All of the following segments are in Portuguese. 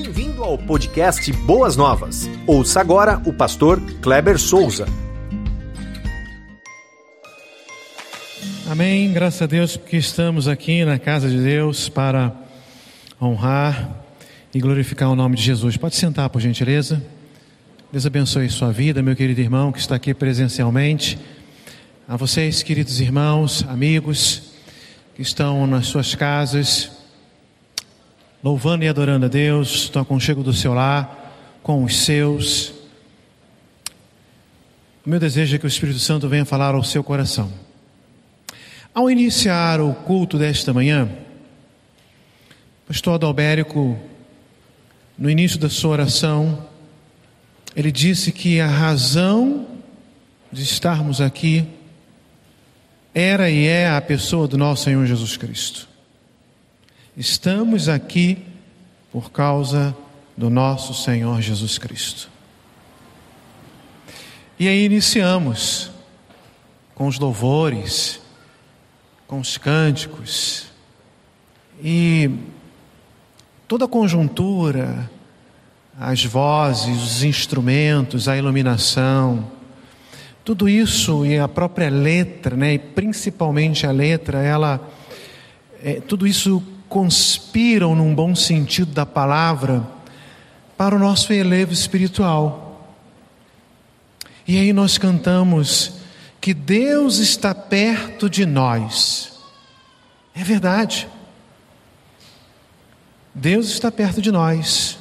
Bem-vindo ao podcast Boas Novas. Ouça agora o pastor Kleber Souza. Amém. Graças a Deus porque estamos aqui na casa de Deus para honrar e glorificar o nome de Jesus. Pode sentar, por gentileza. Deus abençoe sua vida, meu querido irmão que está aqui presencialmente. A vocês, queridos irmãos, amigos que estão nas suas casas, louvando e adorando a Deus, no aconchego do seu lar, com os seus. O meu desejo é que o Espírito Santo venha falar ao seu coração. Ao iniciar o culto desta manhã, o pastor Adalbérico, no início da sua oração, ele disse que a razão de estarmos aqui era e é a pessoa do nosso Senhor Jesus Cristo. Estamos aqui por causa do nosso Senhor Jesus Cristo. E aí iniciamos com os louvores, com os cânticos, e toda a conjuntura, as vozes, os instrumentos, a iluminação, tudo isso e a própria letra, né, e principalmente a letra, ela, é, tudo isso conspiram num bom sentido da palavra para o nosso elevo espiritual. E aí nós cantamos que Deus está perto de nós. É verdade. Deus está perto de nós.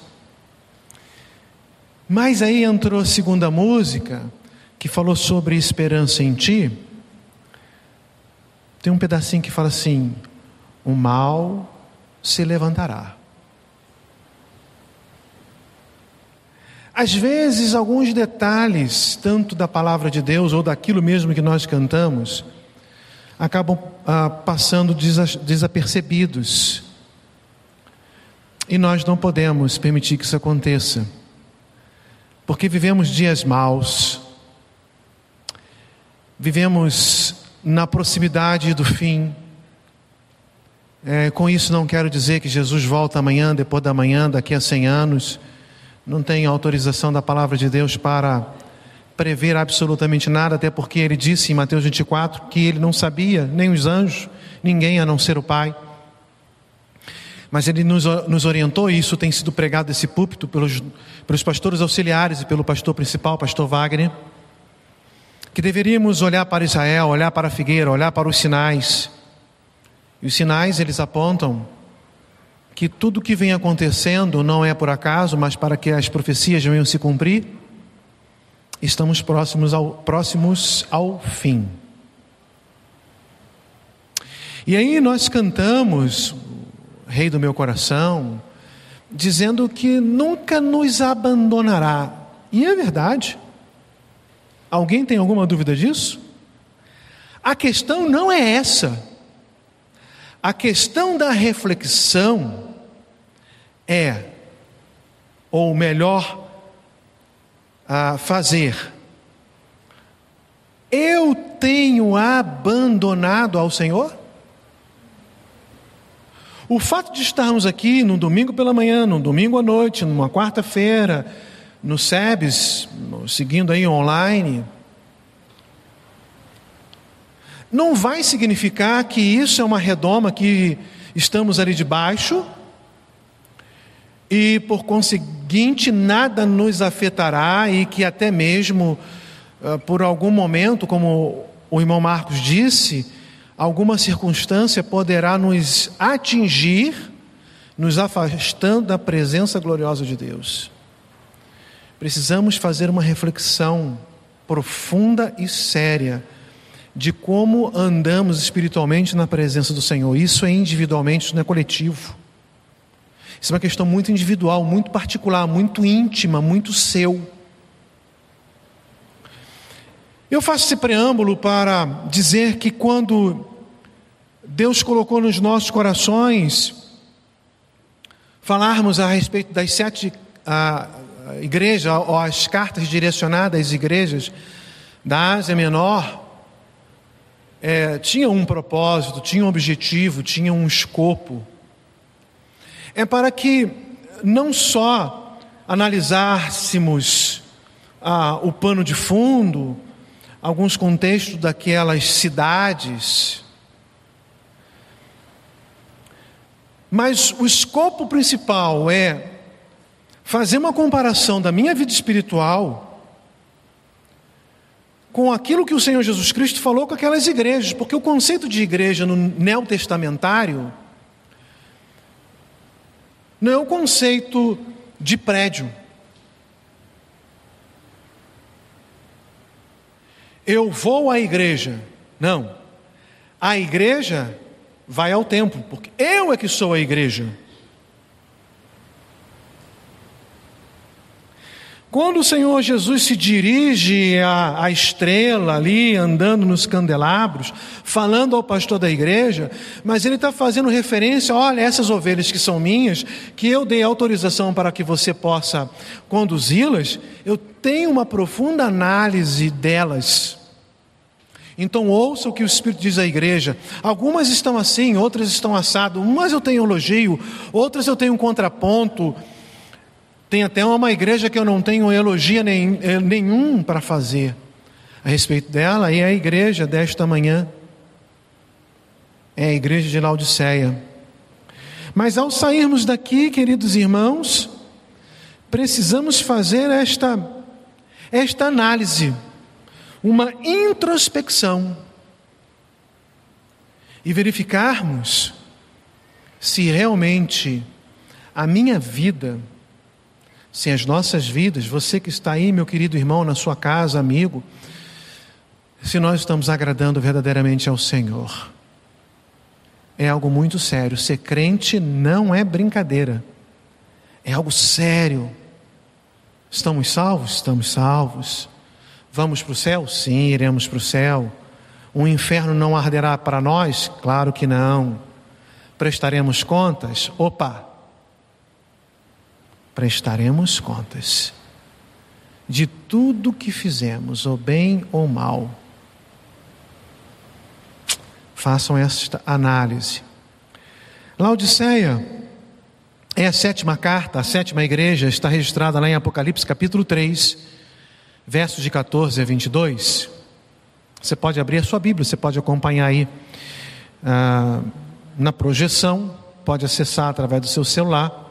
Mas aí entrou a segunda música, que falou sobre esperança em ti. Tem um pedacinho que fala assim: o mal se levantará. Às vezes, alguns detalhes, tanto da palavra de Deus ou daquilo mesmo que nós cantamos, acabam ah, passando desapercebidos. E nós não podemos permitir que isso aconteça, porque vivemos dias maus, vivemos na proximidade do fim, é, com isso, não quero dizer que Jesus volta amanhã, depois da manhã, daqui a 100 anos. Não tem autorização da palavra de Deus para prever absolutamente nada, até porque ele disse em Mateus 24 que ele não sabia, nem os anjos, ninguém a não ser o Pai. Mas ele nos, nos orientou, e isso tem sido pregado desse púlpito pelos, pelos pastores auxiliares e pelo pastor principal, pastor Wagner, que deveríamos olhar para Israel, olhar para a figueira, olhar para os sinais e os sinais eles apontam que tudo que vem acontecendo não é por acaso, mas para que as profecias venham se cumprir. Estamos próximos ao, próximos ao fim. E aí nós cantamos, Rei do meu coração, dizendo que nunca nos abandonará. E é verdade. Alguém tem alguma dúvida disso? A questão não é essa. A questão da reflexão é, ou melhor, a fazer, eu tenho abandonado ao Senhor? O fato de estarmos aqui no domingo pela manhã, no domingo à noite, numa quarta-feira, no SEBS, seguindo aí online, não vai significar que isso é uma redoma que estamos ali debaixo e por conseguinte nada nos afetará e que até mesmo ah, por algum momento, como o irmão Marcos disse, alguma circunstância poderá nos atingir, nos afastando da presença gloriosa de Deus. Precisamos fazer uma reflexão profunda e séria de como andamos espiritualmente na presença do Senhor. Isso é individualmente, isso não é coletivo. Isso é uma questão muito individual, muito particular, muito íntima, muito seu. Eu faço esse preâmbulo para dizer que quando Deus colocou nos nossos corações falarmos a respeito das sete a, a igrejas, ou as cartas direcionadas às igrejas da Ásia Menor, é, tinha um propósito, tinha um objetivo, tinha um escopo. É para que não só analisássemos ah, o pano de fundo, alguns contextos daquelas cidades, mas o escopo principal é fazer uma comparação da minha vida espiritual com aquilo que o Senhor Jesus Cristo falou com aquelas igrejas, porque o conceito de igreja no neotestamentário não é o conceito de prédio. Eu vou à igreja. Não. A igreja vai ao templo, porque eu é que sou a igreja. Quando o Senhor Jesus se dirige à, à, estrela ali, andando nos candelabros, falando ao pastor da igreja, mas ele está fazendo referência: olha, essas ovelhas que são minhas, que eu dei autorização para que você possa conduzi-las, eu tenho uma profunda análise delas. Então ouça o que o Espírito diz à igreja. Algumas estão assim, outras estão assado. Umas eu tenho elogio, outras eu tenho um contraponto. Tem até uma igreja que eu não tenho elogio nem, eh, nenhum para fazer a respeito dela, e é a igreja desta manhã. É a igreja de Laodiceia. Mas ao sairmos daqui, queridos irmãos, precisamos fazer esta, esta análise, uma introspecção, e verificarmos se realmente a minha vida, se as nossas vidas, você que está aí, meu querido irmão, na sua casa, amigo, se nós estamos agradando verdadeiramente ao Senhor. É algo muito sério. Ser crente não é brincadeira, é algo sério. Estamos salvos? Estamos salvos. Vamos para o céu? Sim, iremos para o céu. O inferno não arderá para nós? Claro que não. Prestaremos contas? Opa! Prestaremos contas de tudo que fizemos, ou bem ou mal. Façam esta análise. Laodiceia é a sétima carta, a sétima igreja, está registrada lá em Apocalipse capítulo 3, versos de 14 a 22. Você pode abrir a sua Bíblia, você pode acompanhar aí ah, na projeção, pode acessar através do seu celular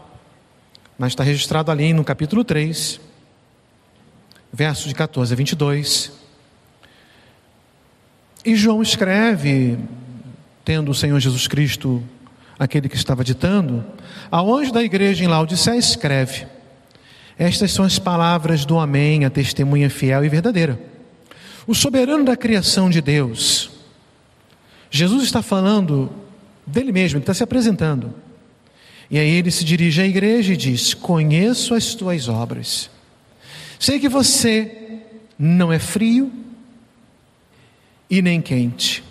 mas está registrado ali no capítulo 3, versos de 14 a 22. E João escreve, tendo o Senhor Jesus Cristo, aquele que estava ditando, ao anjo da igreja em Laodiceia escreve: Estas são as palavras do Amém, a testemunha fiel e verdadeira. O soberano da criação de Deus. Jesus está falando dele mesmo, ele está se apresentando. E aí ele se dirige à igreja e diz: Conheço as tuas obras. Sei que você não é frio e nem quente.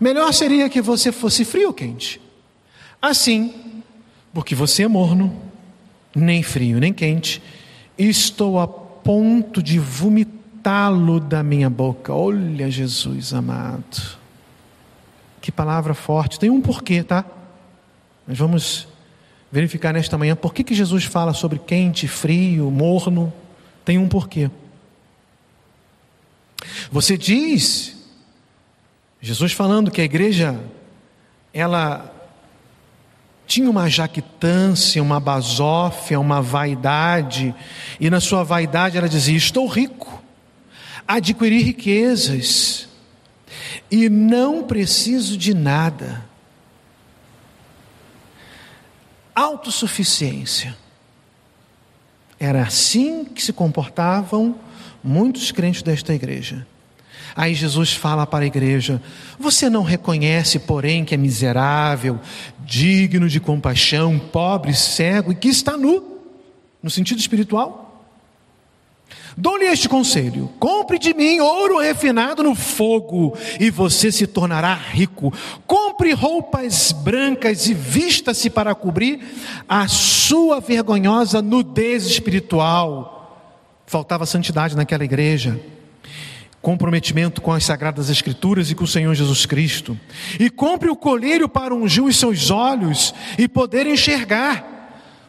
Melhor seria que você fosse frio ou quente. Assim, porque você é morno, nem frio nem quente, estou a ponto de vomitá-lo da minha boca. Olha, Jesus amado. Que palavra forte. Tem um porquê, tá? Mas vamos verificar nesta manhã por que, que Jesus fala sobre quente, frio, morno. Tem um porquê. Você diz, Jesus falando que a igreja, ela tinha uma jactância, uma basófia, uma vaidade, e na sua vaidade ela dizia: Estou rico, adquiri riquezas, e não preciso de nada autossuficiência. Era assim que se comportavam muitos crentes desta igreja. Aí Jesus fala para a igreja: Você não reconhece, porém, que é miserável, digno de compaixão, pobre, cego e que está nu, no sentido espiritual? Dou-lhe este conselho: compre de mim ouro refinado no fogo, e você se tornará rico. Compre roupas brancas e vista-se para cobrir a sua vergonhosa nudez espiritual. Faltava santidade naquela igreja. Comprometimento com as sagradas Escrituras e com o Senhor Jesus Cristo. E compre o colírio para ungir os seus olhos e poder enxergar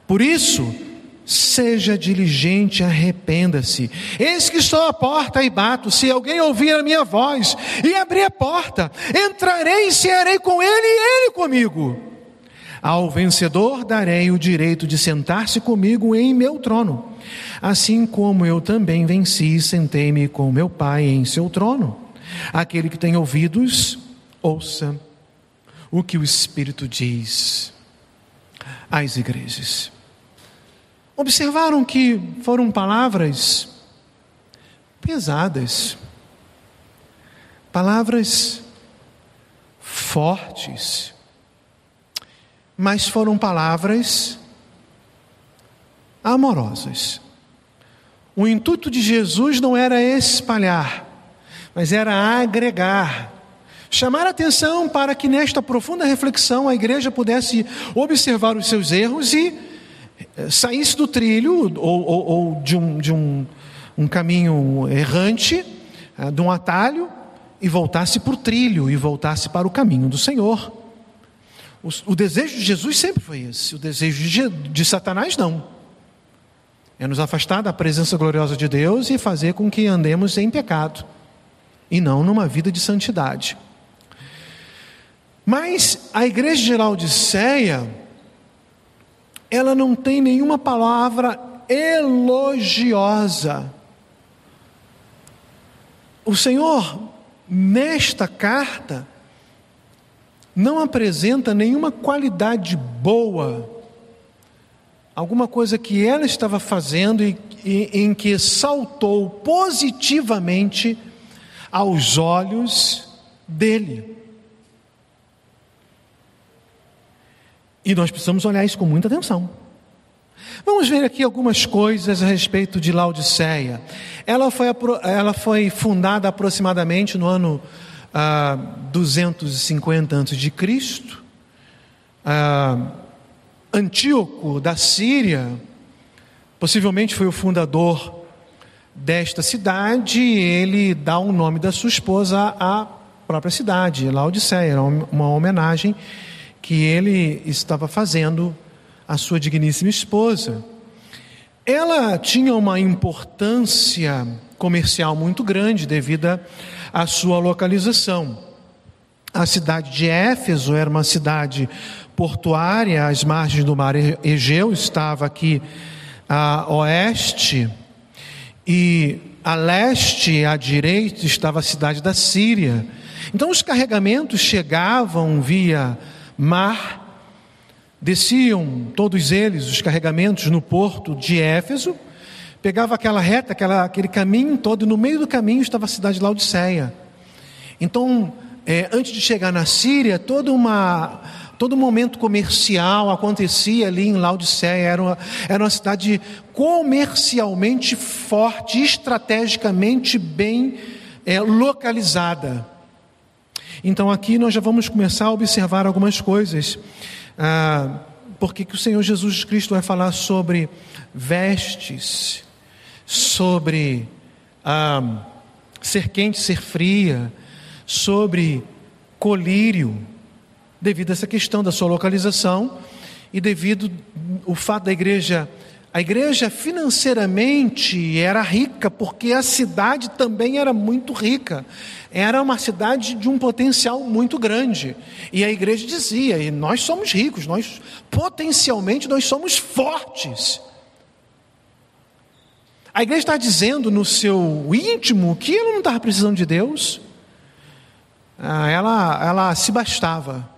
Por isso, seja diligente, arrependa-se. Eis que estou à porta e bato. Se alguém ouvir a minha voz e abrir a porta, entrarei e cearei com ele e ele comigo. Ao vencedor darei o direito de sentar-se comigo em meu trono, assim como eu também venci e sentei-me com meu Pai em seu trono. Aquele que tem ouvidos, ouça o que o Espírito diz às igrejas. Observaram que foram palavras pesadas, palavras fortes, mas foram palavras amorosas. O intuito de Jesus não era espalhar, mas era agregar, chamar atenção para que nesta profunda reflexão a igreja pudesse observar os seus erros e saísse do trilho ou, ou, ou de, um, de um, um caminho errante, eh, de um atalho, e voltasse para o trilho e voltasse para o caminho do Senhor. O, o desejo de Jesus sempre foi esse, o desejo de, de Satanás não. É nos afastar da presença gloriosa de Deus e fazer com que andemos em pecado e não numa vida de santidade. Mas a igreja de Laodiceia, ela não tem nenhuma palavra elogiosa. O Senhor, nesta carta, não apresenta nenhuma qualidade boa, alguma coisa que ela estava fazendo e, e em que saltou positivamente aos olhos dele. E nós precisamos olhar isso com muita atenção. Vamos ver aqui algumas coisas a respeito de Laodiceia. Ela foi, ela foi fundada aproximadamente no ano ah, 250 a.C. Ah, Antíoco da Síria, possivelmente foi o fundador desta cidade, ele dá o nome da sua esposa à própria cidade, Laodiceia, uma homenagem que ele estava fazendo à sua digníssima esposa. Ela tinha uma importância comercial muito grande devido à sua localização. A cidade de Éfeso era uma cidade portuária às margens do mar Egeu, estava aqui a oeste, e a leste, à direita, estava a cidade da Síria. Então os carregamentos chegavam via mar, desciam todos eles, os carregamentos, no porto de Éfeso, pegava aquela reta, aquela, aquele caminho todo, e no meio do caminho estava a cidade de Laodiceia. Então, é, antes de chegar na Síria, toda uma, todo momento comercial acontecia ali em Laodiceia, era uma, era uma cidade comercialmente forte, estrategicamente bem é, localizada. Então aqui nós já vamos começar a observar algumas coisas. Ah, porque que o Senhor Jesus Cristo vai falar sobre vestes, sobre ah, ser quente, ser fria, sobre colírio, devido a essa questão da sua localização e devido o fato da igreja a igreja financeiramente era rica porque a cidade também era muito rica. Era uma cidade de um potencial muito grande. E a igreja dizia: e nós somos ricos, nós potencialmente nós somos fortes. A igreja está dizendo no seu íntimo que ela não estava precisando de Deus. Ah, ela, ela se bastava.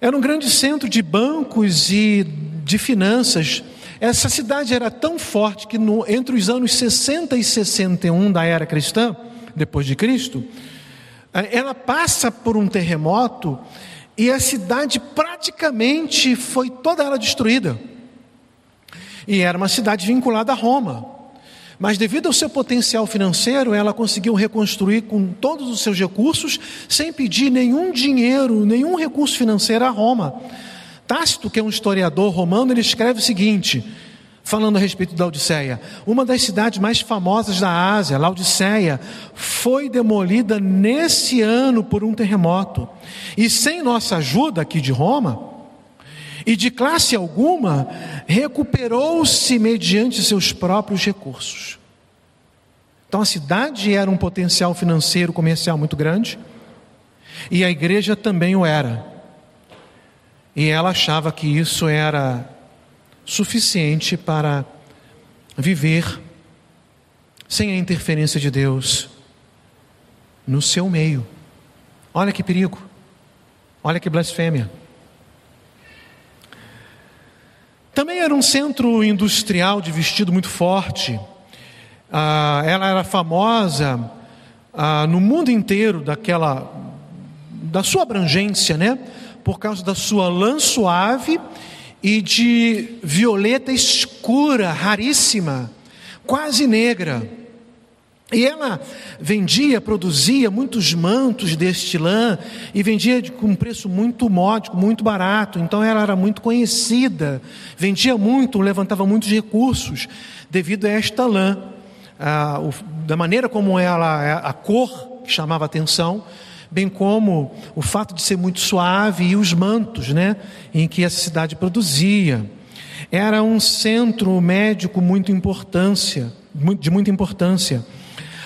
Era um grande centro de bancos e de finanças. Essa cidade era tão forte que no, entre os anos 60 e 61 da era cristã, depois de Cristo, eh, ela passa por um terremoto e a cidade praticamente foi toda ela destruída. E era uma cidade vinculada a Roma. Mas devido ao seu potencial financeiro, ela conseguiu reconstruir com todos os seus recursos, sem pedir nenhum dinheiro, nenhum recurso financeiro a Roma. Tácito, que é um historiador romano, ele escreve o seguinte, falando a respeito da Odisseia: uma das cidades mais famosas da Ásia, Laodiceia, foi demolida nesse ano por um terremoto. E sem nossa ajuda aqui de Roma, e de classe alguma recuperou-se mediante seus próprios recursos. Então a cidade era um potencial financeiro comercial muito grande e a igreja também o era. E ela achava que isso era suficiente para viver sem a interferência de Deus no seu meio. Olha que perigo, olha que blasfêmia. Também era um centro industrial de vestido muito forte. Ah, ela era famosa ah, no mundo inteiro daquela da sua abrangência, né? Por causa da sua lã suave e de violeta escura, raríssima, quase negra. E ela vendia, produzia muitos mantos deste lã e vendia com um preço muito módico, muito barato. Então ela era muito conhecida, vendia muito, levantava muitos recursos devido a esta lã. Ah, o, da maneira como ela, a cor que chamava atenção, bem como o fato de ser muito suave e os mantos, né, em que essa cidade produzia. Era um centro médico muito importância, de muita importância.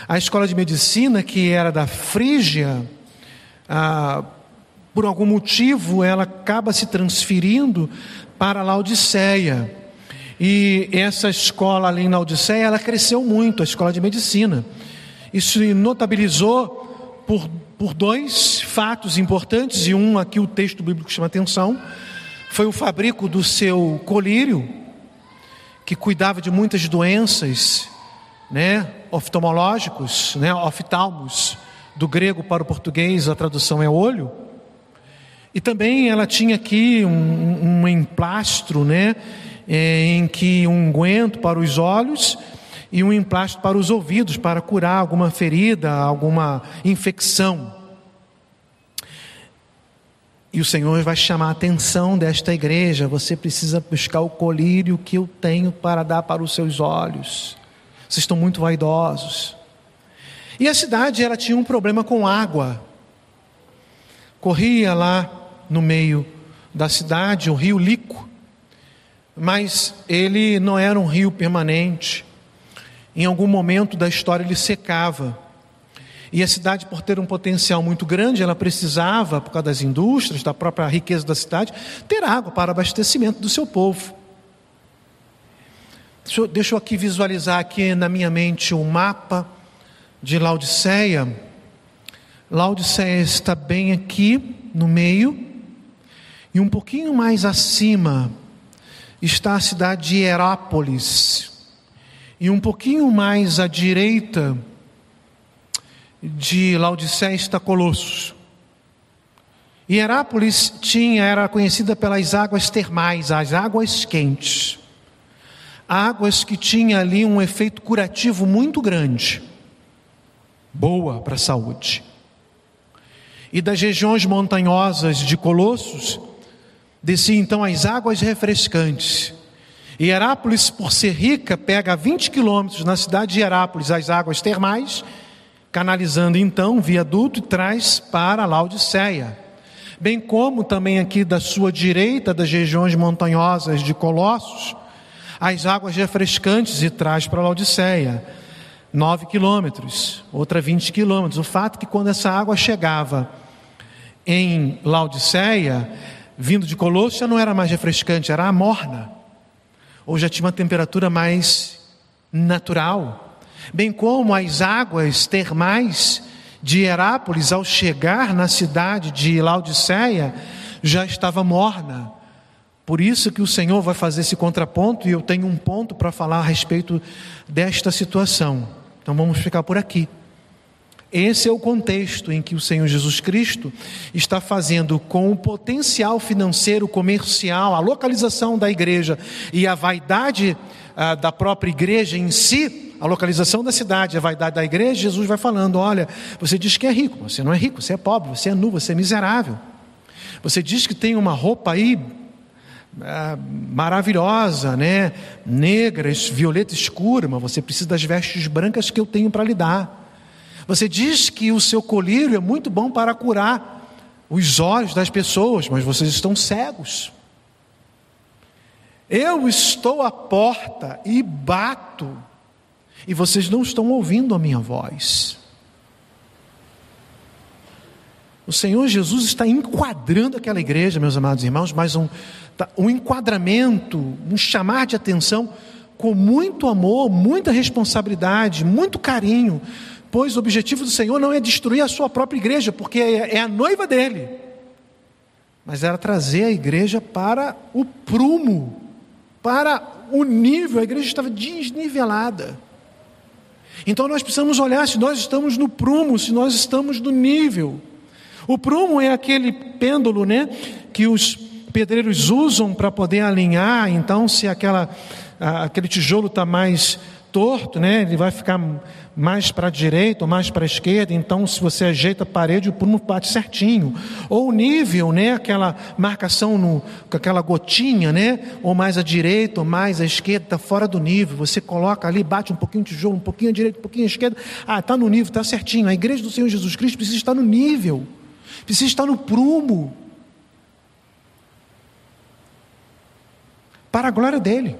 A escola de medicina, que era da Frígia, ah, por algum motivo, ela acaba se transferindo para a Laodiceia. E essa escola ali na Laodiceia, ela cresceu muito, a escola de medicina. Isso notabilizou por, por dois fatos importantes, e um aqui o texto bíblico chama atenção, foi o fabrico do seu colírio, que cuidava de muitas doenças, né, oftalmológicos, né, oftalmos, do grego para o português a tradução é olho. E também ela tinha aqui um, um emplastro, né, é, em que um unguento para os olhos e um emplastro para os ouvidos, para curar alguma ferida, alguma infecção. E o Senhor vai chamar a atenção desta igreja. Você precisa buscar o colírio que eu tenho para dar para os seus olhos. Vocês estão muito vaidosos. E a cidade ela tinha um problema com água. Corria lá no meio da cidade o rio Lico, mas ele não era um rio permanente. Em algum momento da história ele secava. E a cidade, por ter um potencial muito grande, ela precisava, por causa das indústrias, da própria riqueza da cidade, ter água para abastecimento do seu povo. Deixa eu, deixa eu aqui visualizar aqui na minha mente o um mapa de Laodiceia. Laodiceia está bem aqui no meio, e um pouquinho mais acima está a cidade de Herápolis, e um pouquinho mais à direita de Laodiceia está Colossos. E Herápolis tinha, era conhecida pelas águas termais, as águas quentes águas que tinha ali um efeito curativo muito grande, boa para a saúde. E das regiões montanhosas de Colossos, descia então as águas refrescantes. E Herápolis, por ser rica, pega a 20 quilômetros na cidade de Herápolis as águas termais, canalizando então viaduto e traz para Laodiceia. Bem como também aqui da sua direita, das regiões montanhosas de Colossos, as águas refrescantes e traz para Laodiceia. 9 quilômetros, outra 20 quilômetros. O fato é que quando essa água chegava em Laodiceia, vindo de Colosso, já não era mais refrescante, era morna. Ou já tinha uma temperatura mais natural. Bem como as águas termais de Herápolis, ao chegar na cidade de Laodiceia, já estava morna por isso que o Senhor vai fazer esse contraponto e eu tenho um ponto para falar a respeito desta situação. Então vamos ficar por aqui. Esse é o contexto em que o Senhor Jesus Cristo está fazendo com o potencial financeiro, comercial, a localização da igreja e a vaidade ah, da própria igreja em si, a localização da cidade, a vaidade da igreja, Jesus vai falando: olha, você diz que é rico, você não é rico, você é pobre, você é nu, você é miserável. Você diz que tem uma roupa aí ah, maravilhosa, né? Negra, violeta escura, mas você precisa das vestes brancas que eu tenho para lhe dar. Você diz que o seu colírio é muito bom para curar os olhos das pessoas, mas vocês estão cegos. Eu estou à porta e bato, e vocês não estão ouvindo a minha voz. O Senhor Jesus está enquadrando aquela igreja, meus amados irmãos, mas um, tá, um enquadramento, um chamar de atenção com muito amor, muita responsabilidade, muito carinho, pois o objetivo do Senhor não é destruir a sua própria igreja, porque é, é a noiva dele, mas era trazer a igreja para o prumo, para o nível, a igreja estava desnivelada. Então nós precisamos olhar se nós estamos no prumo, se nós estamos no nível. O prumo é aquele pêndulo, né, que os pedreiros usam para poder alinhar. Então, se aquela, aquele tijolo está mais torto, né, ele vai ficar mais para a direita ou mais para a esquerda. Então, se você ajeita a parede, o prumo bate certinho. Ou o nível, né, aquela marcação no, com aquela gotinha, né, ou mais à direita ou mais à esquerda, está fora do nível. Você coloca ali, bate um pouquinho de tijolo, um pouquinho à direita, um pouquinho à esquerda. Ah, está no nível, está certinho. A igreja do Senhor Jesus Cristo precisa estar no nível precisa estar no prumo para a glória dele.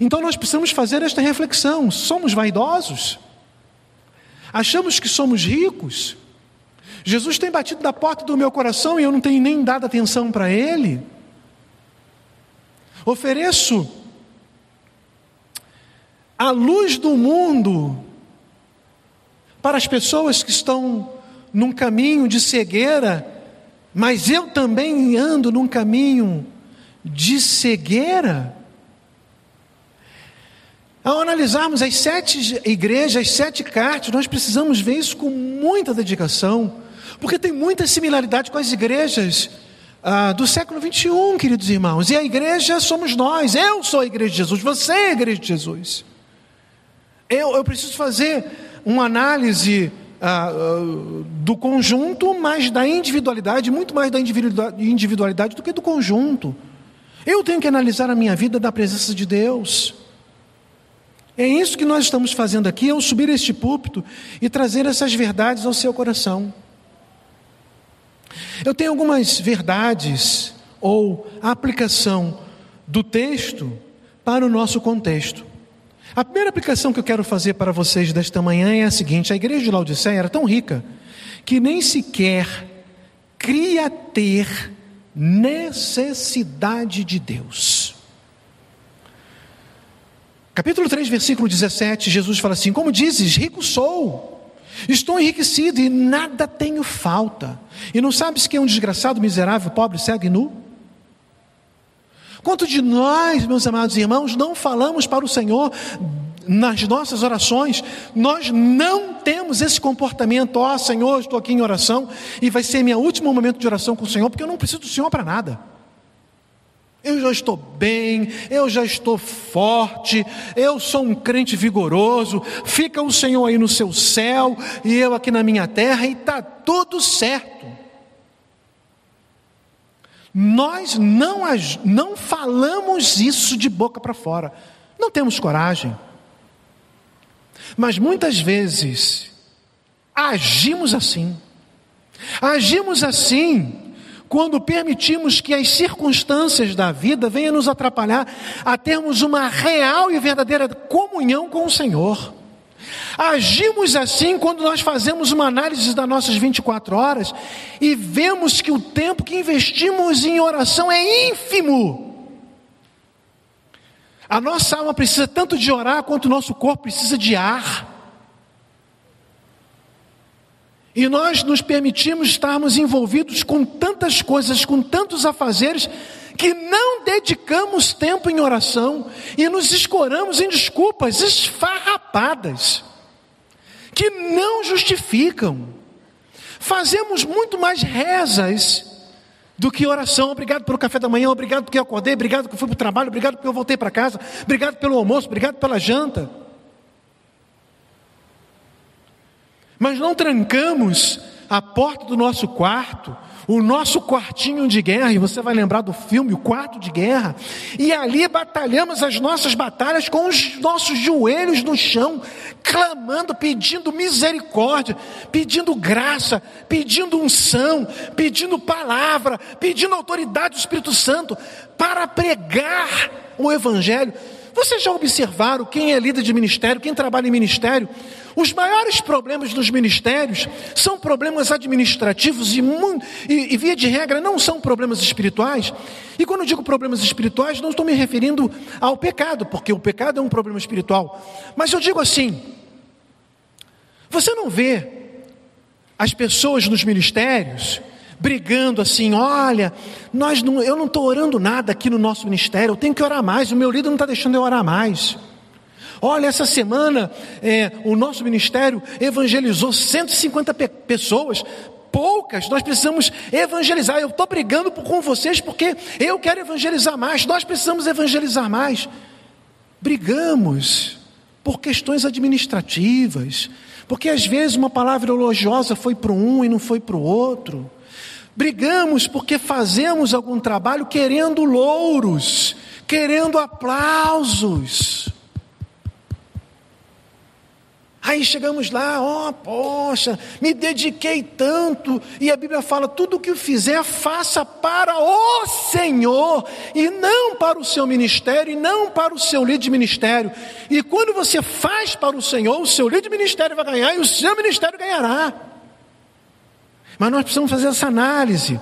Então nós precisamos fazer esta reflexão: somos vaidosos? Achamos que somos ricos? Jesus tem batido na porta do meu coração e eu não tenho nem dado atenção para ele? Ofereço a luz do mundo para as pessoas que estão num caminho de cegueira, mas eu também ando num caminho de cegueira. Ao analisarmos as sete igrejas, as sete cartas, nós precisamos ver isso com muita dedicação, porque tem muita similaridade com as igrejas ah, do século 21, queridos irmãos. E a igreja somos nós. Eu sou a igreja de Jesus, você é a igreja de Jesus. Eu, eu preciso fazer uma análise ah, ah, do conjunto, mas da individualidade, muito mais da individualidade do que do conjunto. Eu tenho que analisar a minha vida da presença de Deus. É isso que nós estamos fazendo aqui, ao subir este púlpito e trazer essas verdades ao seu coração. Eu tenho algumas verdades ou aplicação do texto para o nosso contexto. A primeira aplicação que eu quero fazer para vocês desta manhã é a seguinte: a igreja de Laodiceia era tão rica que nem sequer cria ter necessidade de Deus. Capítulo 3, versículo 17, Jesus fala assim: Como dizes, rico sou, estou enriquecido e nada tenho falta. E não sabes que é um desgraçado, miserável, pobre, cego e nu? Quanto de nós, meus amados irmãos, não falamos para o Senhor nas nossas orações, nós não temos esse comportamento, ó oh, Senhor, estou aqui em oração e vai ser meu último momento de oração com o Senhor, porque eu não preciso do Senhor para nada. Eu já estou bem, eu já estou forte, eu sou um crente vigoroso, fica o Senhor aí no seu céu e eu aqui na minha terra e está tudo certo. Nós não, não falamos isso de boca para fora, não temos coragem. Mas muitas vezes agimos assim. Agimos assim quando permitimos que as circunstâncias da vida venham nos atrapalhar a termos uma real e verdadeira comunhão com o Senhor. Agimos assim quando nós fazemos uma análise das nossas 24 horas e vemos que o tempo que investimos em oração é ínfimo. A nossa alma precisa tanto de orar quanto o nosso corpo precisa de ar. E nós nos permitimos estarmos envolvidos com tantas coisas, com tantos afazeres, que não dedicamos tempo em oração e nos escoramos em desculpas esfarrapadas que não justificam. Fazemos muito mais rezas do que oração. Obrigado pelo café da manhã, obrigado porque eu acordei, obrigado porque eu fui para o trabalho, obrigado porque eu voltei para casa, obrigado pelo almoço, obrigado pela janta. Mas não trancamos a porta do nosso quarto, o nosso quartinho de guerra, e você vai lembrar do filme O Quarto de Guerra, e ali batalhamos as nossas batalhas com os nossos joelhos no chão, clamando, pedindo misericórdia, pedindo graça, pedindo unção, pedindo palavra, pedindo autoridade do Espírito Santo para pregar o Evangelho. Vocês já observaram quem é líder de ministério, quem trabalha em ministério? Os maiores problemas dos ministérios são problemas administrativos e, e, e, via de regra, não são problemas espirituais. E quando eu digo problemas espirituais, não estou me referindo ao pecado, porque o pecado é um problema espiritual. Mas eu digo assim: você não vê as pessoas nos ministérios brigando assim: olha, nós não, eu não estou orando nada aqui no nosso ministério, eu tenho que orar mais, o meu líder não está deixando eu orar mais. Olha, essa semana é, o nosso ministério evangelizou 150 pe pessoas, poucas, nós precisamos evangelizar. Eu estou brigando com vocês porque eu quero evangelizar mais, nós precisamos evangelizar mais. Brigamos por questões administrativas, porque às vezes uma palavra elogiosa foi para um e não foi para o outro. Brigamos porque fazemos algum trabalho querendo louros, querendo aplausos. Aí chegamos lá, ó, oh, poxa, me dediquei tanto, e a Bíblia fala: tudo o que fizer, faça para o Senhor, e não para o seu ministério, e não para o seu líder de ministério. E quando você faz para o Senhor, o seu líder de ministério vai ganhar, e o seu ministério ganhará. Mas nós precisamos fazer essa análise.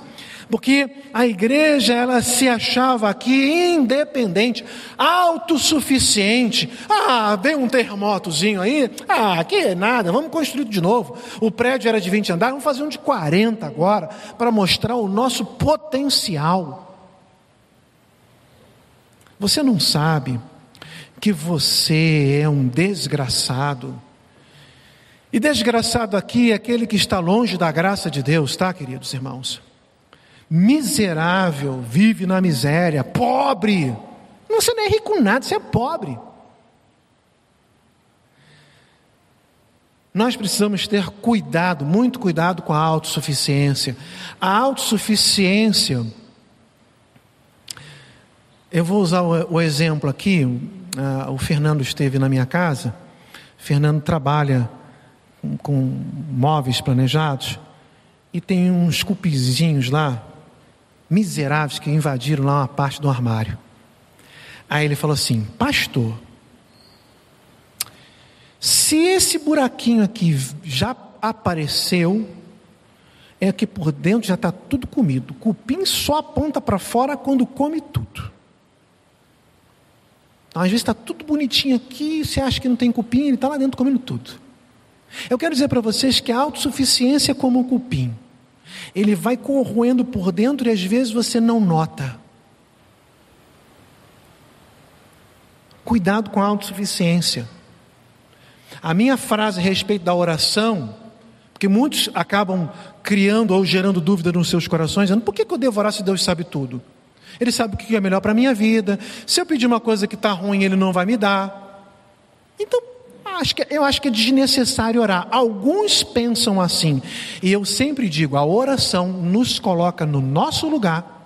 Porque a igreja ela se achava aqui independente, autossuficiente. Ah, veio um terremotozinho aí. Ah, aqui é nada, vamos construir de novo. O prédio era de 20 andares, vamos fazer um de 40 agora, para mostrar o nosso potencial. Você não sabe que você é um desgraçado. E desgraçado aqui é aquele que está longe da graça de Deus, tá, queridos irmãos? Miserável, vive na miséria, pobre. Você não é rico nada, você é pobre. Nós precisamos ter cuidado, muito cuidado com a autossuficiência. A autossuficiência, eu vou usar o, o exemplo aqui, uh, o Fernando esteve na minha casa, Fernando trabalha com móveis planejados, e tem uns cupizinhos lá, miseráveis que invadiram lá uma parte do armário. Aí ele falou assim: Pastor, se esse buraquinho aqui já apareceu, é que por dentro já está tudo comido. O cupim só aponta para fora quando come tudo. Então, às vezes está tudo bonitinho aqui, você acha que não tem cupim, ele está lá dentro comendo tudo. Eu quero dizer para vocês que a autossuficiência é como um cupim ele vai corroendo por dentro e às vezes você não nota. Cuidado com a autossuficiência. A minha frase a respeito da oração, porque muitos acabam criando ou gerando dúvida nos seus corações, dizendo: por que, que eu devo orar se Deus sabe tudo? Ele sabe o que é melhor para a minha vida. Se eu pedir uma coisa que está ruim, Ele não vai me dar. Então, acho que, eu acho que é desnecessário orar. Alguns pensam assim. E eu sempre digo: a oração nos coloca no nosso lugar.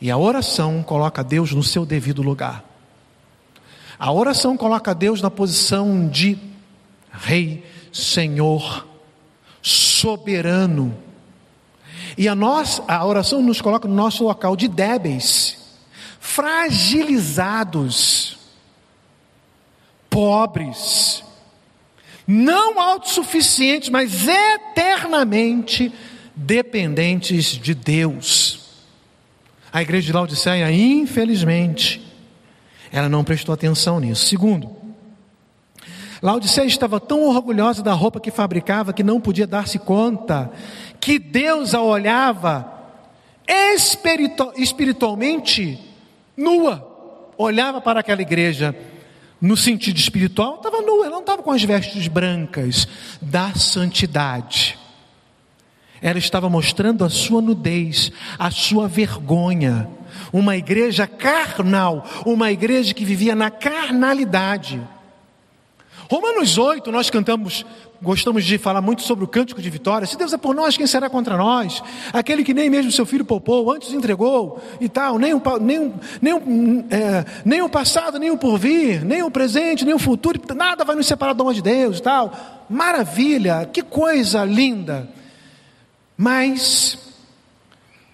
E a oração coloca Deus no seu devido lugar. A oração coloca Deus na posição de Rei, Senhor, soberano. E a, nossa, a oração nos coloca no nosso local de débeis, fragilizados pobres, não autossuficientes, mas eternamente dependentes de Deus. A igreja de Laodiceia, infelizmente, ela não prestou atenção nisso. Segundo, Laodiceia estava tão orgulhosa da roupa que fabricava que não podia dar-se conta que Deus a olhava espiritualmente nua. Olhava para aquela igreja no sentido espiritual, estava nua, ela não estava com as vestes brancas da santidade. Ela estava mostrando a sua nudez, a sua vergonha. Uma igreja carnal, uma igreja que vivia na carnalidade. Romanos 8, nós cantamos, gostamos de falar muito sobre o cântico de vitória. Se Deus é por nós, quem será contra nós? Aquele que nem mesmo seu filho poupou, antes entregou e tal, nem o, nem, nem, é, nem o passado, nem o porvir, nem o presente, nem o futuro, nada vai nos separar do amor de Deus e tal. Maravilha, que coisa linda. Mas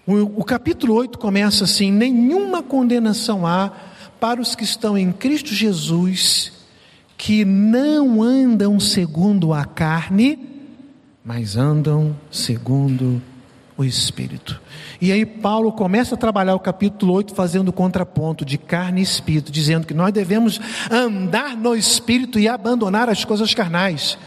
o, o capítulo 8 começa assim: nenhuma condenação há para os que estão em Cristo Jesus que não andam segundo a carne, mas andam segundo o Espírito. E aí Paulo começa a trabalhar o capítulo 8 fazendo contraponto de carne e espírito, dizendo que nós devemos andar no espírito e abandonar as coisas carnais.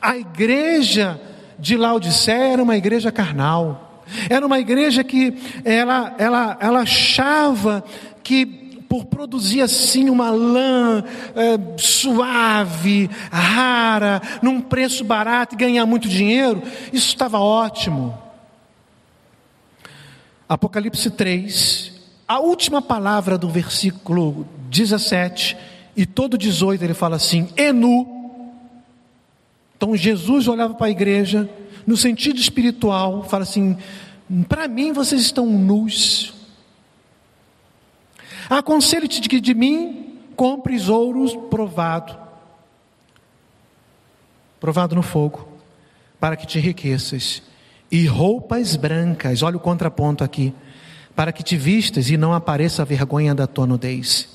A igreja de Laodiceia era uma igreja carnal. Era uma igreja que ela, ela, ela achava que por produzir assim uma lã é, suave, rara, num preço barato e ganhar muito dinheiro, isso estava ótimo. Apocalipse 3, a última palavra do versículo 17 e todo 18 ele fala assim: Enu. Então Jesus olhava para a igreja, no sentido espiritual, fala assim: para mim vocês estão nus. Aconselho-te de que de mim compres ouros provado, provado no fogo, para que te enriqueças, e roupas brancas, olha o contraponto aqui, para que te vistas e não apareça a vergonha da tua nudez.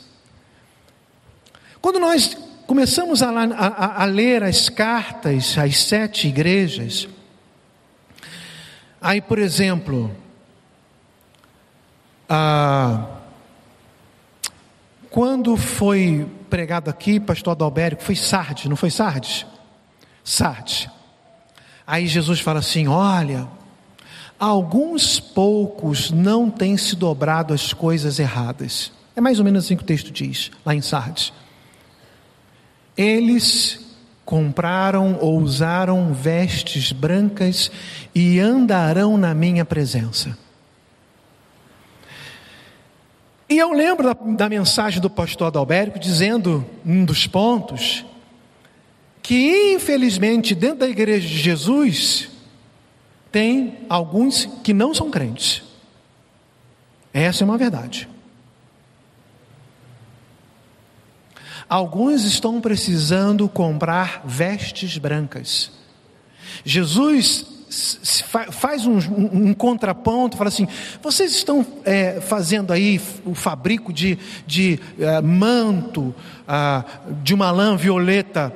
Quando nós começamos a, a, a ler as cartas às sete igrejas, aí, por exemplo, a quando foi pregado aqui, pastor Adalberico, foi Sardes, não foi Sardes? Sardes. Aí Jesus fala assim: olha, alguns poucos não têm se dobrado às coisas erradas. É mais ou menos assim que o texto diz, lá em Sardes. Eles compraram ou usaram vestes brancas e andarão na minha presença. E eu lembro da, da mensagem do pastor Adalberico dizendo, um dos pontos, que infelizmente dentro da igreja de Jesus tem alguns que não são crentes. Essa é uma verdade. Alguns estão precisando comprar vestes brancas. Jesus faz um, um, um, contraponto, fala assim: vocês estão é, fazendo aí o fabrico de, de é, manto, ah, de uma lã violeta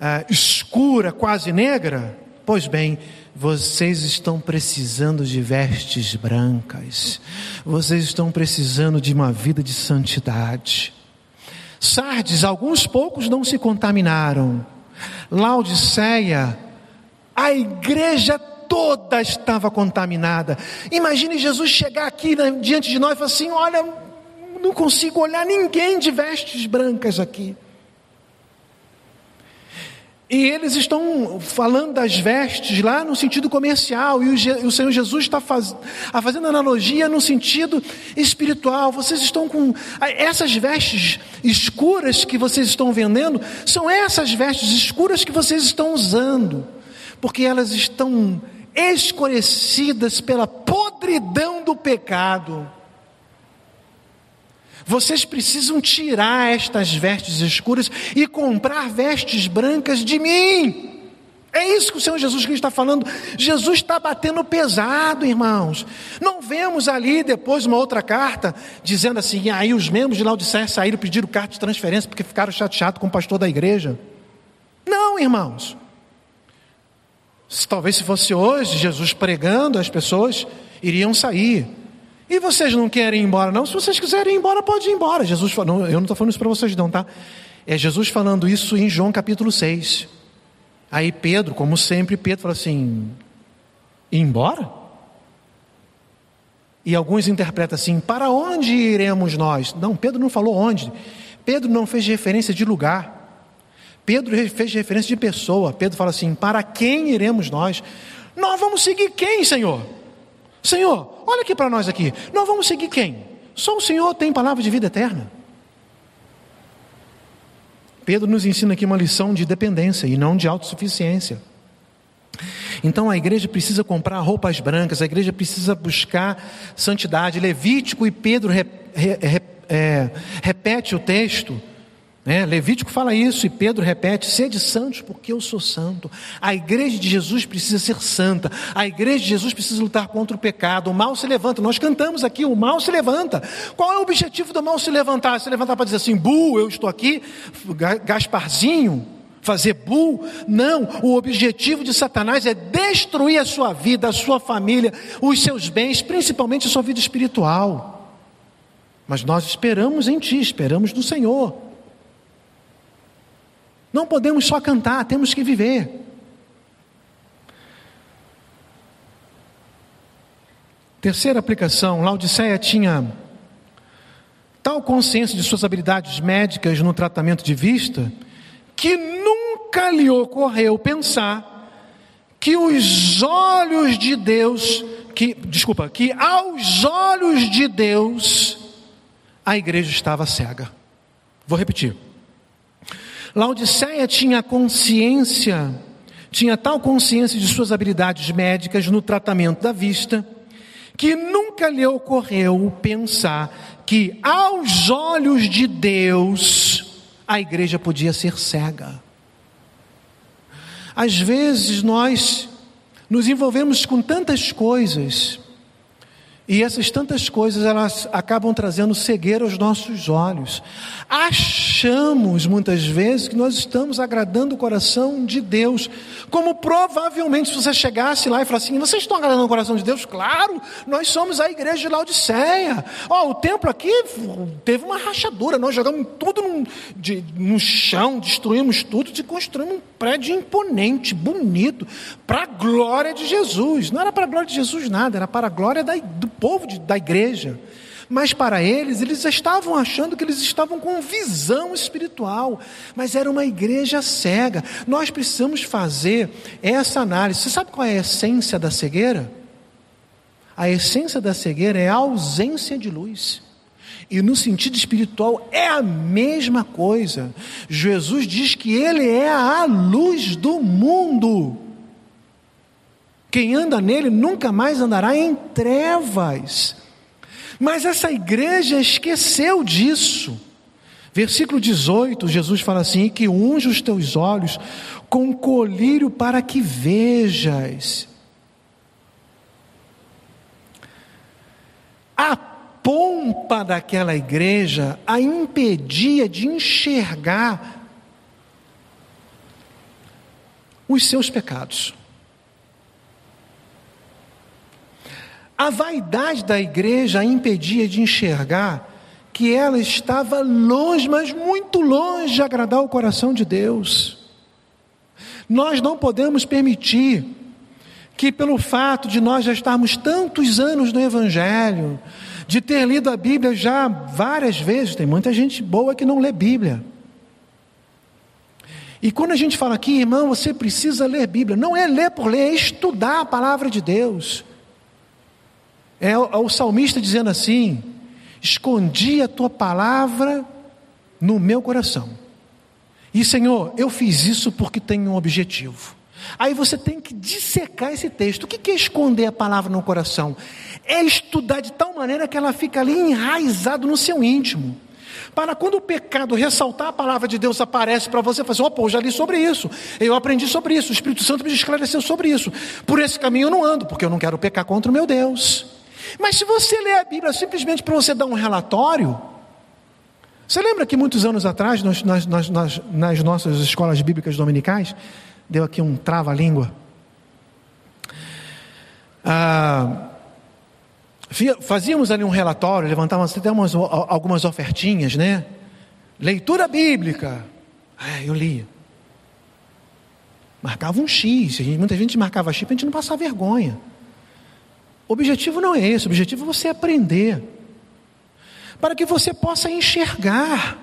ah, escura, quase negra? Pois bem, vocês estão precisando de vestes brancas, vocês estão precisando de uma vida de santidade. Sardes, alguns poucos não se contaminaram. Laodiceia, a igreja toda estava contaminada. Imagine Jesus chegar aqui né, diante de nós e falar assim: Olha, não consigo olhar ninguém de vestes brancas aqui. E eles estão falando das vestes lá no sentido comercial, e o, Senhor Jesus está faz, fazendo analogia no sentido espiritual. Vocês estão com. Essas vestes escuras que vocês estão vendendo, são essas vestes escuras que vocês estão usando porque elas estão escurecidas pela podridão do pecado. Vocês precisam tirar estas vestes escuras e comprar vestes brancas de mim. É isso que o Senhor Jesus Cristo está falando. Jesus está batendo pesado, irmãos. Não vemos ali depois uma outra carta dizendo assim: aí os membros de Laodiceia saíram pediram carta de transferência porque ficaram chateados com o pastor da igreja. Não, irmãos. Talvez se fosse hoje, Jesus pregando, as pessoas iriam sair. E vocês não querem ir embora, não? Se vocês quiserem ir embora, pode ir embora. Jesus falou, eu não estou falando isso para vocês, não, tá? É Jesus falando isso em João capítulo 6. Aí Pedro, como sempre, Pedro fala assim: ir embora? E alguns interpretam assim: para onde iremos nós? Não, Pedro não falou onde. Pedro não fez referência de lugar. Pedro fez referência de pessoa. Pedro fala assim: Para quem iremos nós? Nós vamos seguir quem, Senhor? Senhor, olha aqui para nós aqui. Nós vamos seguir quem? Só o Senhor tem palavra de vida eterna. Pedro nos ensina aqui uma lição de dependência e não de autossuficiência. Então a igreja precisa comprar roupas brancas, a igreja precisa buscar santidade. Levítico e Pedro re, re, re, é, repete o texto. Né? Levítico fala isso e Pedro repete: sede santos, porque eu sou santo. A igreja de Jesus precisa ser santa. A igreja de Jesus precisa lutar contra o pecado. O mal se levanta. Nós cantamos aqui: o mal se levanta. Qual é o objetivo do mal se levantar? Se levantar para dizer assim: bu, eu estou aqui, Gasparzinho fazer bull. Não, o objetivo de Satanás é destruir a sua vida, a sua família, os seus bens, principalmente a sua vida espiritual. Mas nós esperamos em Ti, esperamos no Senhor. Não podemos só cantar, temos que viver. Terceira aplicação: Laodiceia tinha tal consciência de suas habilidades médicas no tratamento de vista que nunca lhe ocorreu pensar que os olhos de Deus, que, desculpa, que aos olhos de Deus a igreja estava cega. Vou repetir. Laodiceia tinha consciência, tinha tal consciência de suas habilidades médicas no tratamento da vista, que nunca lhe ocorreu pensar que aos olhos de Deus a igreja podia ser cega. Às vezes nós nos envolvemos com tantas coisas, e essas tantas coisas elas acabam trazendo cegueira aos nossos olhos. Achamos muitas vezes que nós estamos agradando o coração de Deus, como provavelmente se você chegasse lá e falasse assim: vocês estão agradando o coração de Deus? Claro, nós somos a igreja de Laodiceia. Ó, oh, o templo aqui teve uma rachadura, nós jogamos tudo no, de, no chão, destruímos tudo e construímos um prédio imponente, bonito, para a glória de Jesus. Não era para a glória de Jesus nada, era para a glória da, do povo de, da igreja. Mas para eles, eles estavam achando que eles estavam com visão espiritual, mas era uma igreja cega. Nós precisamos fazer essa análise. Você sabe qual é a essência da cegueira? A essência da cegueira é a ausência de luz. E no sentido espiritual é a mesma coisa. Jesus diz que Ele é a luz do mundo. Quem anda nele nunca mais andará em trevas. Mas essa igreja esqueceu disso. Versículo 18, Jesus fala assim: que unge os teus olhos com colírio para que vejas. A pompa daquela igreja a impedia de enxergar os seus pecados. A vaidade da igreja a impedia de enxergar que ela estava longe, mas muito longe de agradar o coração de Deus. Nós não podemos permitir que, pelo fato de nós já estarmos tantos anos no Evangelho, de ter lido a Bíblia já várias vezes, tem muita gente boa que não lê Bíblia. E quando a gente fala aqui, irmão, você precisa ler Bíblia, não é ler por ler, é estudar a palavra de Deus. É o, é o salmista dizendo assim: escondi a tua palavra no meu coração. E Senhor, eu fiz isso porque tenho um objetivo. Aí você tem que dissecar esse texto. O que é esconder a palavra no coração? É estudar de tal maneira que ela fica ali enraizado no seu íntimo. Para quando o pecado ressaltar a palavra de Deus aparece para você, fazer, assim, opa, eu já li sobre isso, eu aprendi sobre isso, o Espírito Santo me esclareceu sobre isso. Por esse caminho eu não ando, porque eu não quero pecar contra o meu Deus. Mas se você lê a Bíblia simplesmente para você dar um relatório, você lembra que muitos anos atrás, nas, nas, nas, nas nossas escolas bíblicas dominicais, deu aqui um trava-língua. Ah, fazíamos ali um relatório, levantávamos até umas, algumas ofertinhas, né? Leitura bíblica. É, eu lia. Marcava um X, muita gente marcava X para a gente não passar vergonha. O objetivo não é esse, o objetivo é você aprender, para que você possa enxergar.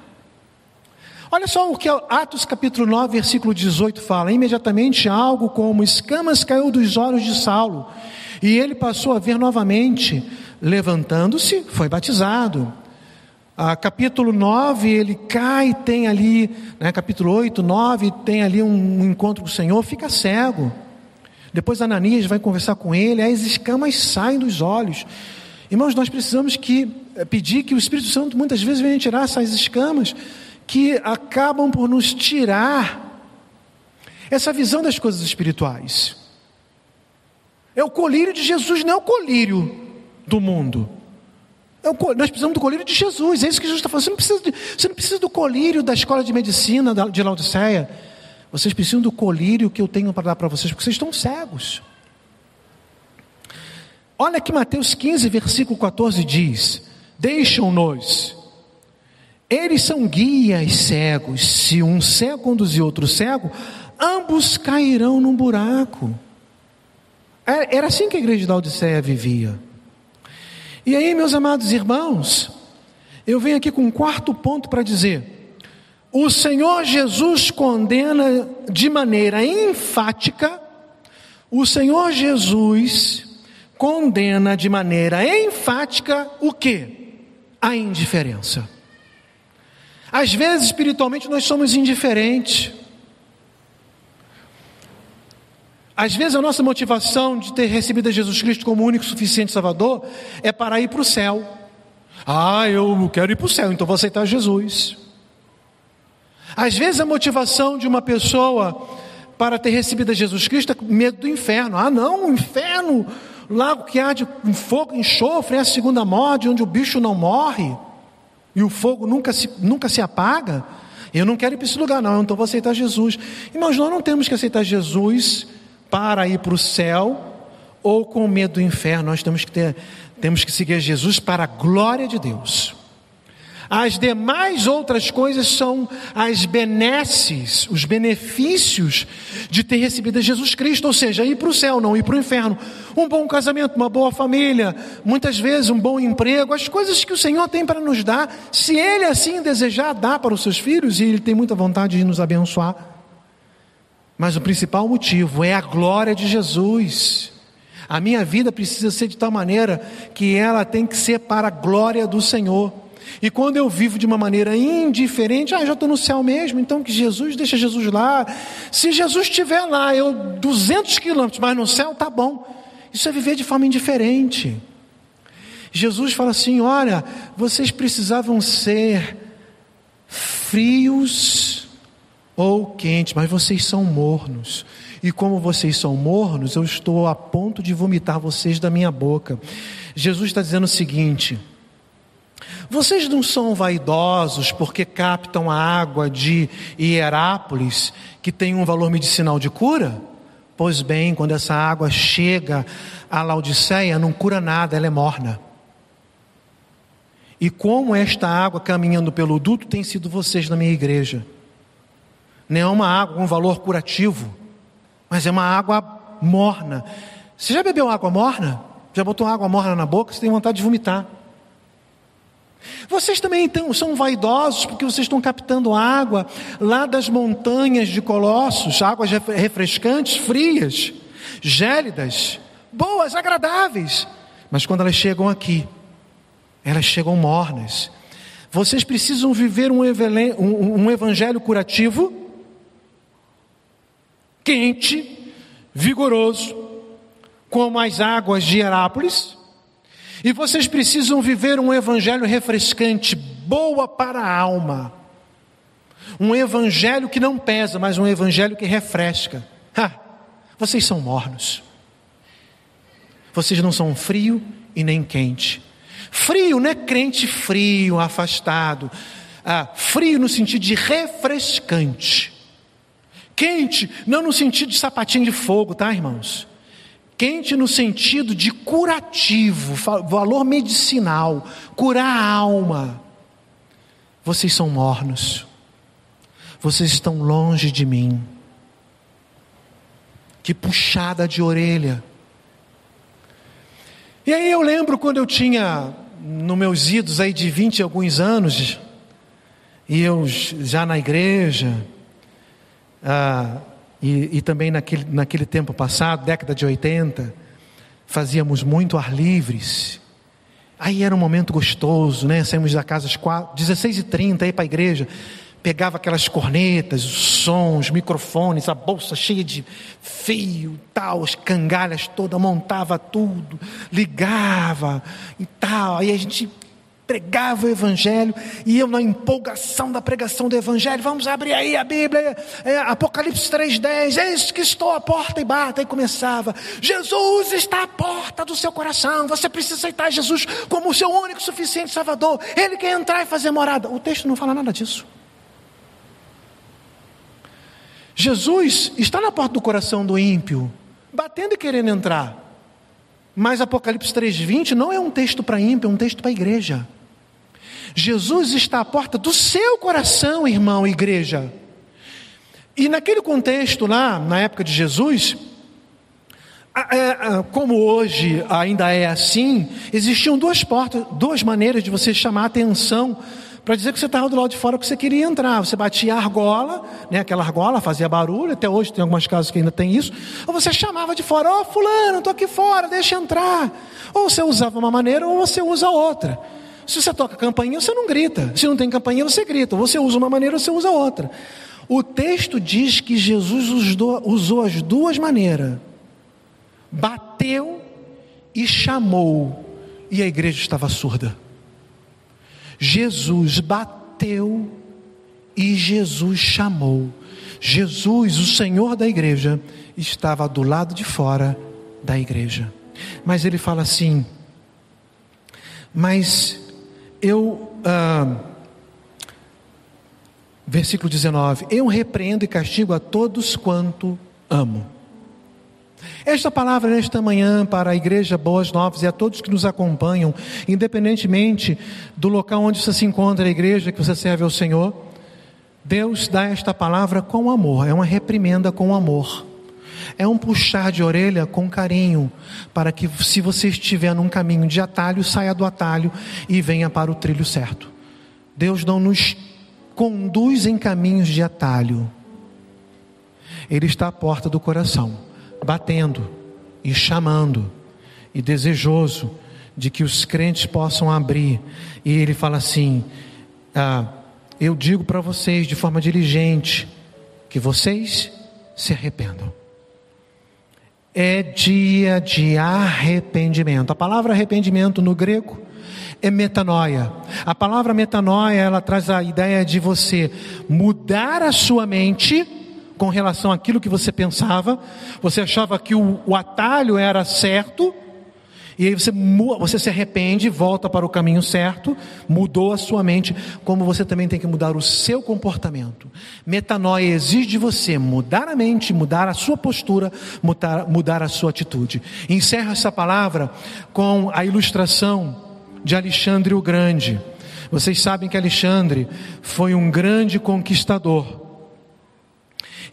Olha só o que Atos capítulo 9, versículo 18 fala: imediatamente algo como escamas caiu dos olhos de Saulo, e ele passou a ver novamente, levantando-se, foi batizado. Ah, capítulo 9, ele cai, tem ali, né, capítulo 8, 9, tem ali um, um encontro com o Senhor, fica cego. Depois Ananias vai conversar com ele, as escamas saem dos olhos. Irmãos, nós precisamos que eh, pedir que o Espírito Santo muitas vezes venha tirar essas escamas que acabam por nos tirar essa visão das coisas espirituais. É o colírio de Jesus, não é o colírio do mundo. É o, nós precisamos do colírio de Jesus, é isso que Jesus está falando. Você não, precisa de, você não precisa do colírio da escola de medicina de Laodiceia. Vocês precisam do colírio que eu tenho para dar para vocês, porque vocês estão cegos. Olha que Mateus 15, versículo 14 diz: Deixam-nos. Eles são guias cegos. Se um cego conduzir outro cego, ambos cairão num buraco. É, era assim que a igreja da Odisseia vivia. E aí, meus amados irmãos, eu venho aqui com um quarto ponto para dizer: o Senhor Jesus condena de maneira enfática, o Senhor Jesus condena de maneira enfática o que? A indiferença. Às vezes, espiritualmente, nós somos indiferentes. Às vezes a nossa motivação de ter recebido a Jesus Cristo como único suficiente Salvador é para ir para o céu. Ah, eu quero ir para o céu, então vou aceitar Jesus. Às vezes a motivação de uma pessoa para ter recebido a Jesus Cristo é medo do inferno. Ah, não, o inferno, lago que há de fogo enxofre, é a segunda morte, onde o bicho não morre e o fogo nunca se, nunca se apaga. Eu não quero ir para esse lugar, não, então vou aceitar Jesus. Irmãos, nós não temos que aceitar Jesus para ir para o céu ou com medo do inferno. Nós temos que ter, temos que seguir Jesus para a glória de Deus. As demais outras coisas são as benesses, os benefícios de ter recebido Jesus Cristo, ou seja, ir para o céu, não ir para o inferno. Um bom casamento, uma boa família, muitas vezes um bom emprego, as coisas que o Senhor tem para nos dar, se Ele assim desejar, dá para os seus filhos e Ele tem muita vontade de nos abençoar. Mas o principal motivo é a glória de Jesus. A minha vida precisa ser de tal maneira que ela tem que ser para a glória do Senhor. E quando eu vivo de uma maneira indiferente, ah, já estou no céu mesmo, então que Jesus, deixa Jesus lá. Se Jesus estiver lá, eu 200 quilômetros, mas no céu tá bom. Isso é viver de forma indiferente. Jesus fala assim: olha, vocês precisavam ser frios ou quente, mas vocês são mornos. E como vocês são mornos, eu estou a ponto de vomitar vocês da minha boca. Jesus está dizendo o seguinte: vocês não são vaidosos porque captam a água de Hierápolis, que tem um valor medicinal de cura? Pois bem, quando essa água chega à Laodiceia, não cura nada, ela é morna. E como esta água caminhando pelo duto tem sido vocês na minha igreja? Não é uma água com valor curativo, mas é uma água morna. Você já bebeu água morna? Já botou água morna na boca? Você tem vontade de vomitar. Vocês também então, são vaidosos porque vocês estão captando água lá das montanhas de Colossos, águas refrescantes, frias, gélidas, boas, agradáveis. Mas quando elas chegam aqui, elas chegam mornas. Vocês precisam viver um evangelho curativo quente, vigoroso, como as águas de Herápolis. E vocês precisam viver um evangelho refrescante, boa para a alma. Um evangelho que não pesa, mas um evangelho que refresca. Ha, vocês são mornos. Vocês não são frio e nem quente. Frio não é crente frio, afastado. Ah, frio no sentido de refrescante. Quente, não no sentido de sapatinho de fogo, tá, irmãos? Quente no sentido de curativo, valor medicinal, curar a alma. Vocês são mornos. Vocês estão longe de mim. Que puxada de orelha. E aí eu lembro quando eu tinha, nos meus idos aí de 20 e alguns anos, e eu já na igreja, ah, e, e, também naquele, naquele tempo passado, década de 80, fazíamos muito ar livres. Aí era um momento gostoso, né? Saímos da casa às 16h30 aí para a igreja. Pegava aquelas cornetas, os sons, microfones, a bolsa cheia de fio, tal, as cangalhas todas, montava tudo, ligava e tal. Aí a gente pregava o Evangelho, e eu, na empolgação da pregação do Evangelho, vamos abrir aí a Bíblia, é, Apocalipse 3,10, eis que estou à porta e bata, e começava: Jesus está à porta do seu coração, você precisa aceitar Jesus como o seu único suficiente Salvador, Ele quer entrar e fazer morada. O texto não fala nada disso. Jesus está na porta do coração do ímpio, batendo e querendo entrar. Mas Apocalipse 3,20 não é um texto para ímpio, é um texto para a igreja. Jesus está à porta do seu coração, irmão, igreja. E naquele contexto lá, na época de Jesus, é, como hoje ainda é assim, existiam duas portas, duas maneiras de você chamar atenção para dizer que você estava do lado de fora que você queria entrar. Você batia a argola, né, aquela argola fazia barulho, até hoje tem algumas casas que ainda tem isso. Ou você chamava de fora, ó oh, fulano, estou aqui fora, deixa entrar. Ou você usava uma maneira ou você usa outra. Se você toca campainha, você não grita. Se não tem campainha, você grita. Você usa uma maneira, você usa outra. O texto diz que Jesus usou as duas maneiras. Bateu e chamou, e a igreja estava surda. Jesus bateu e Jesus chamou. Jesus, o Senhor da igreja, estava do lado de fora da igreja. Mas ele fala assim: Mas eu. Ah, versículo 19: Eu repreendo e castigo a todos quanto amo. Esta palavra nesta manhã para a igreja Boas Novas e a todos que nos acompanham, independentemente do local onde você se encontra, a igreja que você serve ao Senhor, Deus dá esta palavra com amor, é uma reprimenda com amor. É um puxar de orelha com carinho, para que, se você estiver num caminho de atalho, saia do atalho e venha para o trilho certo. Deus não nos conduz em caminhos de atalho, Ele está à porta do coração, batendo e chamando, e desejoso de que os crentes possam abrir. E Ele fala assim: ah, Eu digo para vocês de forma diligente, que vocês se arrependam é dia de arrependimento. A palavra arrependimento no grego é metanoia. A palavra metanoia, ela traz a ideia de você mudar a sua mente com relação àquilo que você pensava. Você achava que o, o atalho era certo, e aí você, você se arrepende, volta para o caminho certo, mudou a sua mente, como você também tem que mudar o seu comportamento. Metanoia exige de você mudar a mente, mudar a sua postura, mudar, mudar a sua atitude. Encerra essa palavra com a ilustração de Alexandre o Grande. Vocês sabem que Alexandre foi um grande conquistador.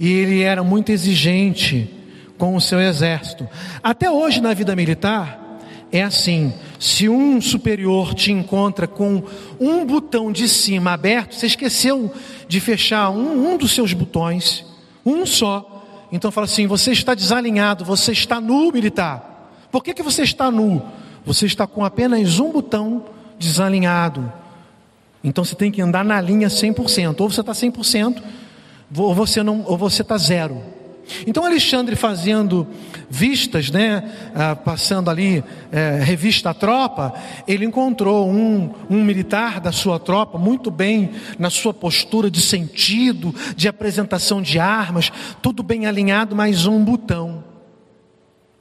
E ele era muito exigente com o seu exército. Até hoje na vida militar, é assim: se um superior te encontra com um botão de cima aberto, você esqueceu de fechar um, um dos seus botões, um só. Então fala assim: você está desalinhado, você está nu, militar. Por que, que você está nu? Você está com apenas um botão desalinhado. Então você tem que andar na linha 100%. Ou você está 100%, ou você, não, ou você está zero. Então Alexandre fazendo vistas, né, ah, passando ali é, revista tropa, ele encontrou um, um militar da sua tropa muito bem na sua postura de sentido, de apresentação de armas, tudo bem alinhado, mas um botão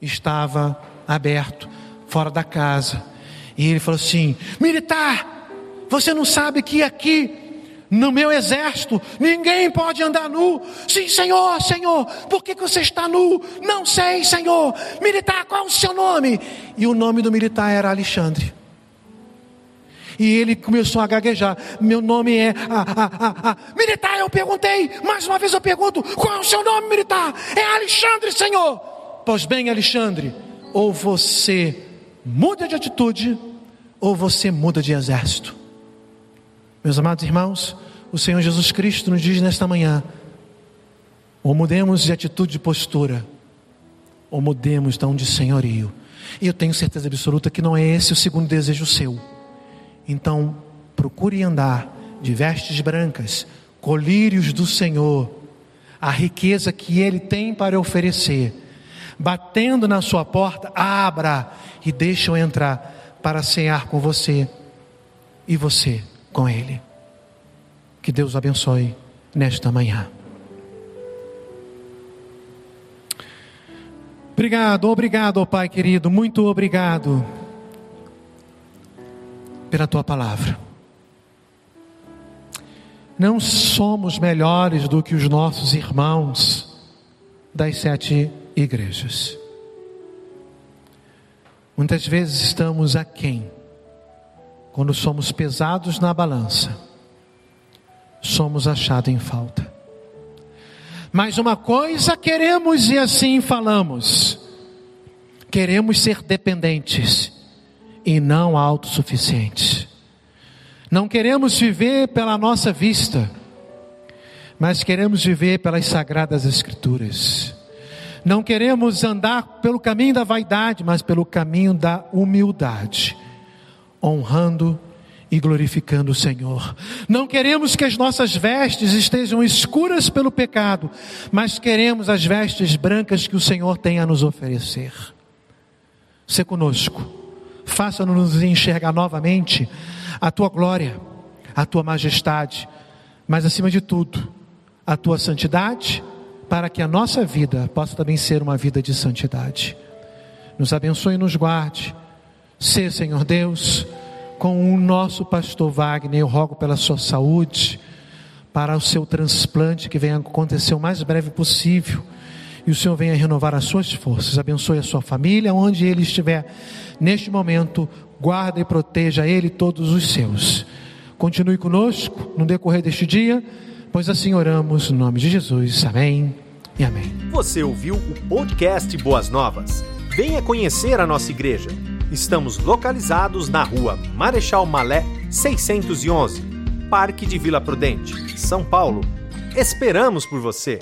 estava aberto fora da casa. E ele falou assim: Militar, você não sabe que aqui no meu exército, ninguém pode andar nu. Sim, Senhor, Senhor, por que, que você está nu? Não sei, Senhor. Militar, qual é o seu nome? E o nome do militar era Alexandre. E ele começou a gaguejar. Meu nome é. Ah, ah, ah. Militar, eu perguntei. Mais uma vez eu pergunto: qual é o seu nome, militar? É Alexandre, Senhor. Pois bem, Alexandre, ou você muda de atitude, ou você muda de exército. Meus amados irmãos, o Senhor Jesus Cristo nos diz nesta manhã: ou mudemos de atitude de postura, ou mudemos de senhorio. E eu tenho certeza absoluta que não é esse o segundo desejo seu. Então, procure andar de vestes brancas, colírios do Senhor, a riqueza que Ele tem para oferecer. Batendo na sua porta, abra e deixe-o entrar para cear com você e você com Ele. Que Deus abençoe nesta manhã. Obrigado, obrigado, Pai querido, muito obrigado pela tua palavra. Não somos melhores do que os nossos irmãos das sete igrejas. Muitas vezes estamos aquém, quando somos pesados na balança, somos achados em falta. Mas uma coisa queremos e assim falamos: queremos ser dependentes e não autossuficientes. Não queremos viver pela nossa vista, mas queremos viver pelas sagradas Escrituras. Não queremos andar pelo caminho da vaidade, mas pelo caminho da humildade, honrando e glorificando o Senhor. Não queremos que as nossas vestes estejam escuras pelo pecado, mas queremos as vestes brancas que o Senhor tem a nos oferecer. Se conosco, faça-nos enxergar novamente a tua glória, a tua majestade, mas acima de tudo, a tua santidade, para que a nossa vida possa também ser uma vida de santidade. Nos abençoe e nos guarde. Se, Senhor Deus, com o nosso pastor Wagner. Eu rogo pela sua saúde, para o seu transplante que venha acontecer o mais breve possível. E o Senhor venha renovar as suas forças. Abençoe a sua família, onde ele estiver neste momento. Guarda e proteja ele e todos os seus. Continue conosco no decorrer deste dia, pois assim oramos no nome de Jesus. Amém e amém. Você ouviu o podcast Boas Novas? Venha conhecer a nossa igreja. Estamos localizados na rua Marechal Malé 611, Parque de Vila Prudente, São Paulo. Esperamos por você!